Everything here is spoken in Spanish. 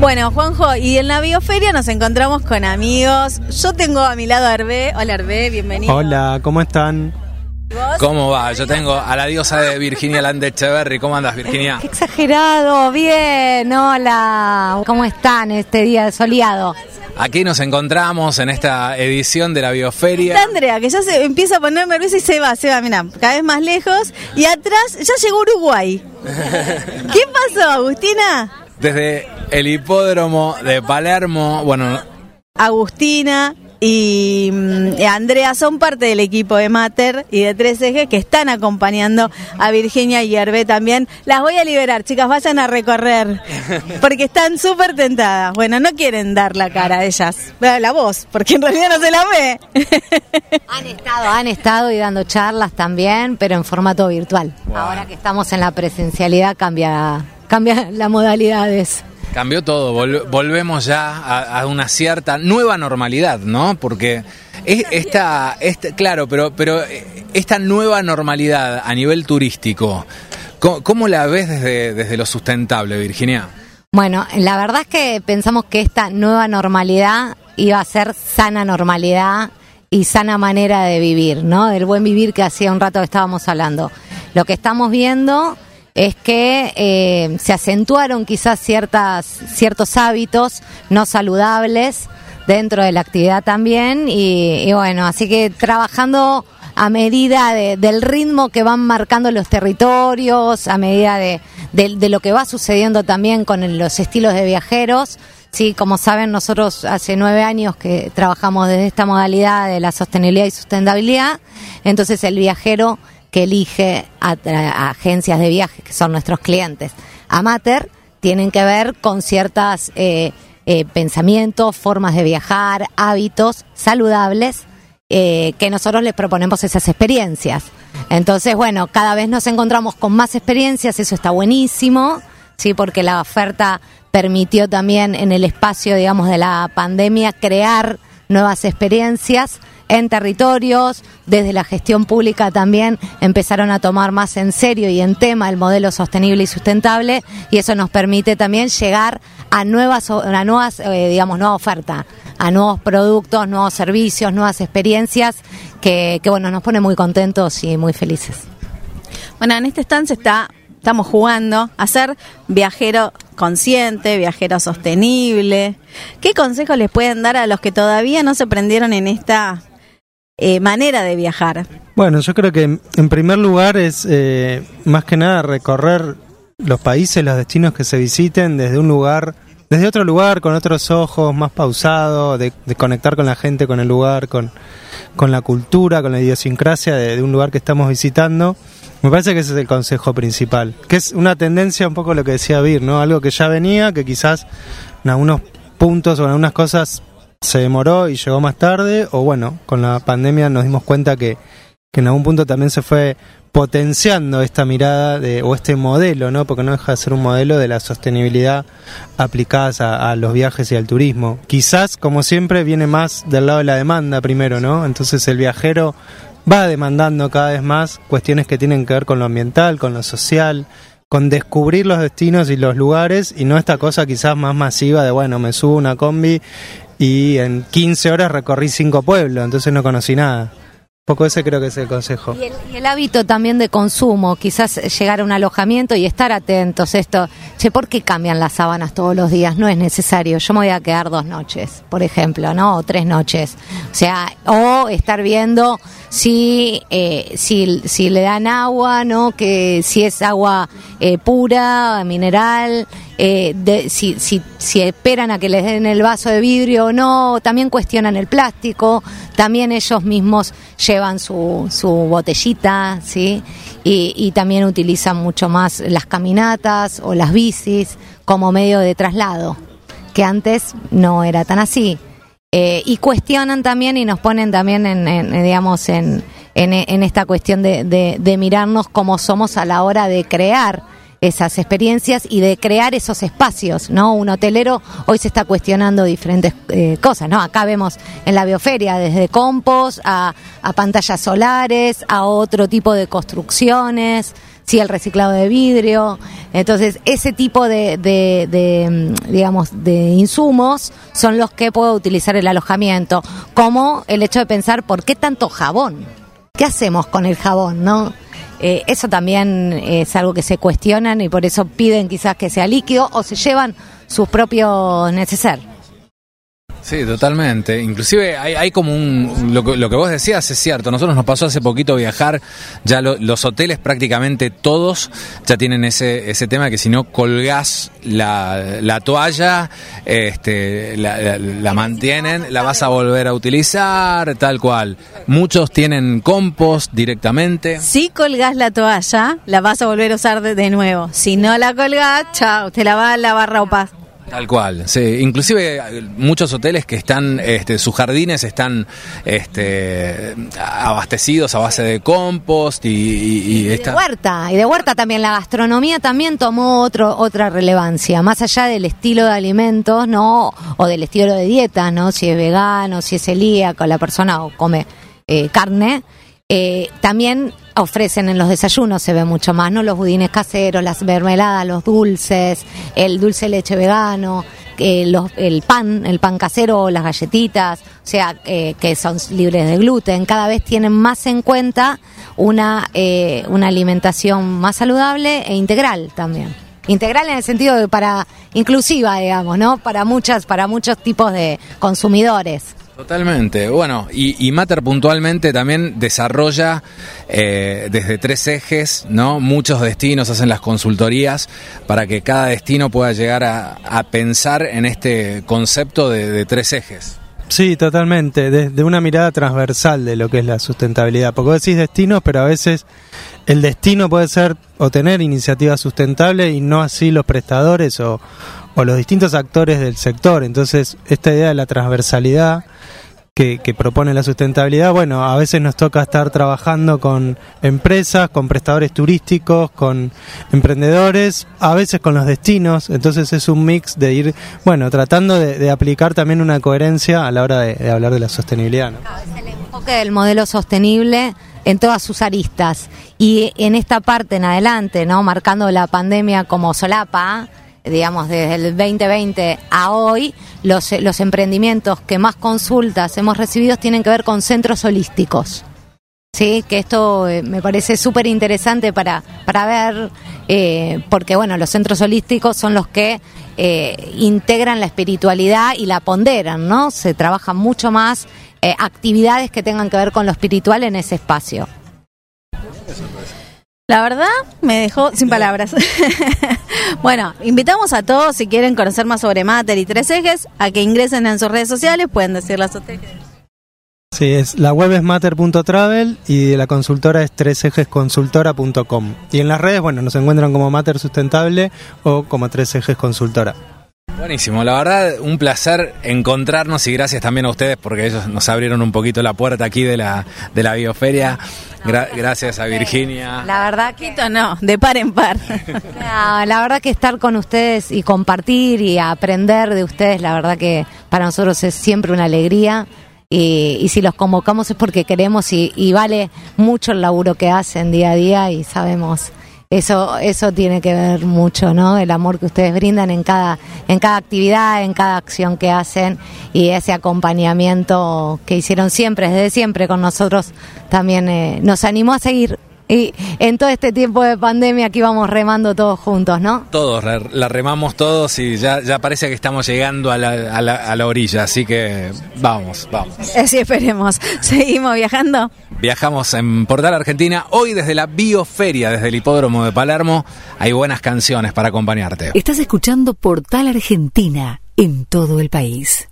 Bueno, Juanjo, y en la bioferia nos encontramos con amigos. Yo tengo a mi lado a Hervé. Hola Hervé, bienvenido. Hola, ¿cómo están? ¿Cómo va? Yo tengo a la diosa de Virginia Landecheverry. ¿Cómo andas, Virginia? Qué exagerado, bien, hola. ¿Cómo están este día soleado? Aquí nos encontramos en esta edición de la Bioferia. Está Andrea, que ya se empieza a poner nerviosa y se va, se va, mira, cada vez más lejos. Y atrás ya llegó Uruguay. ¿Qué pasó, Agustina? Desde el hipódromo de Palermo, bueno, Agustina y mm, Andrea son parte del equipo de Mater y de Tres Ejes que están acompañando a Virginia y Hervé también. Las voy a liberar, chicas, vayan a recorrer, porque están súper tentadas. Bueno, no quieren dar la cara a ellas, la voz, porque en realidad no se la ve. Han estado, han estado y dando charlas también, pero en formato virtual. Ahora que estamos en la presencialidad cambia, cambia las modalidades. Cambió todo. Vol- volvemos ya a, a una cierta nueva normalidad, ¿no? Porque es- esta, esta- claro, pero, pero eh, esta nueva normalidad a nivel turístico, ¿cómo, cómo la ves desde, desde lo sustentable, Virginia? Bueno, la verdad es que pensamos que esta nueva normalidad iba a ser sana normalidad y sana manera de vivir, ¿no? Del buen vivir que hacía un rato que estábamos hablando. Lo que estamos viendo es que eh, se acentuaron quizás ciertas, ciertos hábitos no saludables dentro de la actividad también y, bueno, así que trabajando a medida de- del ritmo que van marcando los territorios, a medida de, lo que va sucediendo también con los estilos de viajeros. Sí, como saben, nosotros hace nueve años que trabajamos desde esta modalidad de la sostenibilidad y sustentabilidad. Entonces, el viajero que elige a, agencias de viajes, que son nuestros clientes, amateur, tienen que ver con ciertas eh, eh, pensamientos, formas de viajar, hábitos saludables eh, que nosotros les proponemos esas experiencias. Entonces, bueno, cada vez nos encontramos con más experiencias, eso está buenísimo, sí, porque la oferta permitió también en el espacio, digamos, de la pandemia crear nuevas experiencias en territorios, desde la gestión pública también empezaron a tomar más en serio y en tema el modelo sostenible y sustentable y eso nos permite también llegar a nuevas, a nuevas eh, digamos, nueva oferta, a nuevos productos, nuevos servicios, nuevas experiencias que, que bueno, nos pone muy contentos y muy felices. Bueno, en este stand se está, estamos jugando a ser viajero consciente, viajero sostenible. ¿Qué consejos les pueden dar a los que todavía no se prendieron en esta eh, manera de viajar? Bueno, yo creo que en- primer lugar es eh, más que nada recorrer los países, los destinos que se visiten desde un lugar, desde otro lugar, con otros ojos, más pausado, de, de conectar con la gente, con el lugar, con, con la cultura, con la idiosincrasia de, de un lugar que estamos visitando. Me parece que ese es el consejo principal, que es una tendencia un poco lo que decía Vir, ¿no? Algo que ya venía, que quizás en algunos puntos o en algunas cosas se demoró y llegó más tarde, o bueno, con la pandemia nos dimos cuenta que, que en algún punto también se fue potenciando esta mirada de, o este modelo, ¿no? Porque no deja de ser un modelo de la sostenibilidad aplicadas a, a los viajes y al turismo. Quizás, como siempre, viene más del lado de la demanda primero, ¿no? Entonces el viajero va demandando cada vez más cuestiones que tienen que ver con lo ambiental, con lo social, con descubrir los destinos y los lugares y no esta cosa quizás más masiva de, bueno, me subo una combi y en 15 horas recorrí cinco pueblos, entonces no conocí nada. Un poco ese creo que es el consejo. Y el, hábito también de consumo, quizás llegar a un alojamiento y estar atentos. Esto, che, ¿por qué cambian las sábanas todos los días? No es necesario. Yo me voy a quedar dos noches, por ejemplo, ¿no? O tres noches. O sea, o estar viendo si, eh, si, si le dan agua, ¿no? Que si es agua eh, pura, mineral, eh, de, si, si, si esperan a que les den el vaso de vidrio o no, también cuestionan el plástico, también ellos mismos llevan su, su botellita, ¿sí? Y, también utilizan mucho más las caminatas o las bicis como medio de traslado, que antes no era tan así. Eh, y cuestionan también y nos ponen también en, en, digamos, en, en, en esta cuestión de, de, de mirarnos como somos a la hora de crear esas experiencias y de crear esos espacios, ¿no? Un hotelero hoy se está cuestionando diferentes eh, cosas, ¿no? Acá vemos en la bioferia desde compost a, a pantallas solares, a otro tipo de construcciones, sí el reciclado de vidrio. Entonces, ese tipo de, de, mm, digamos, de insumos son los que puedo utilizar el alojamiento, como el hecho de pensar por qué tanto jabón. ¿Qué hacemos con el jabón, no? Eh, eso también es algo que se cuestionan y por eso piden quizás que sea líquido o se llevan sus propios neceser. Sí, totalmente. Inclusive hay, hay como un... Lo que, lo que vos decías es cierto. Nosotros nos pasó hace poquito viajar, ya lo- los hoteles prácticamente todos ya tienen ese, ese tema que si no colgás la, la toalla, este, la, la- la mantienen, la vas a volver a utilizar, tal cual. Muchos tienen compost directamente. Si colgás la toalla, la vas a volver a usar de, de nuevo. Si no la colgás, chao, te la va a lavar ropa. Tal cual, sí. Inclusive eh, muchos hoteles que están, este, sus jardines están este, abastecidos a base de compost y, y- y Y de huerta, y de huerta también la gastronomía también tomó otro, otra relevancia, más allá del estilo de alimentos, ¿no? O del estilo de dieta, ¿no? Si es vegano, si es celíaco, la persona o come eh, carne, eh, también ofrecen en los desayunos, se ve mucho más, ¿no? Los budines caseros, las mermeladas, los dulces, el dulce leche vegano, eh, el pan, el pan casero, las galletitas, o sea, eh, que son libres de gluten, cada vez tienen más en cuenta una, eh, una alimentación más saludable e integral también. Integral en el sentido de para inclusiva, digamos, ¿no? Para muchas, para muchos tipos de consumidores. Totalmente. Bueno, y, y Mater puntualmente también desarrolla eh, desde tres ejes, ¿no? Muchos destinos hacen las consultorías para que cada destino pueda llegar a, pensar en este concepto de, tres ejes. Sí, totalmente, desde una mirada transversal de lo que es la sustentabilidad. Porque decís destinos, pero a veces el destino puede ser o tener iniciativas sustentables y no así los prestadores o, o los distintos actores del sector. Entonces, esta idea de la transversalidad que, que propone la sustentabilidad, bueno, a veces nos toca estar trabajando con empresas, con prestadores turísticos, con emprendedores, a veces con los destinos, entonces es un mix de ir, bueno, tratando de, de aplicar también una coherencia a la hora de, hablar de la sostenibilidad. ¿no? Es el enfoque del modelo sostenible en todas sus aristas. Y en esta parte en adelante, ¿no? Marcando la pandemia como solapa, digamos, desde el 2020 a hoy, los, los emprendimientos que más consultas hemos recibido tienen que ver con centros holísticos. Sí, que esto eh, me parece súper interesante para, para ver, eh, porque bueno, los centros holísticos son los que eh, integran la espiritualidad y la ponderan, ¿no? Se trabajan mucho más actividades que tengan que ver con lo espiritual en ese espacio. La verdad, me dejó sin palabras. bueno, invitamos a todos, si quieren conocer más sobre Mater y Tres Ejes, a que ingresen en sus redes sociales, pueden decir las hoteles. Sí, es, la web es mater.travel y la consultora es tresejesconsultora.com. Y en las redes, bueno, nos encuentran como Mater Sustentable o como Tres Ejes Consultora. Buenísimo, la verdad un placer encontrarnos y gracias también a ustedes porque ellos nos abrieron un poquito la puerta aquí de la, de la bioferia. Gra- gracias a Virginia. La verdad que Poquito no, de par en par. La verdad que estar con ustedes y compartir y aprender de ustedes, la verdad que para nosotros es siempre una alegría. Y, y si los convocamos es porque queremos y, y vale mucho el laburo que hacen día a día y sabemos eso eso tiene que ver mucho, ¿no? El amor que ustedes brindan en cada en cada actividad, en cada acción que hacen y ese acompañamiento que hicieron siempre, desde siempre con nosotros también eh, nos animó a seguir y en todo este tiempo de pandemia que íbamos remando todos juntos, ¿no? Todos, la remamos todos y ya, ya parece que estamos llegando a la, a la- a la orilla, así que vamos, vamos. Así esperemos. Seguimos viajando. Viajamos en Portal Argentina, hoy desde la Bioferia, desde el Hipódromo de Palermo, hay buenas canciones para acompañarte. Estás escuchando Portal Argentina en todo el país.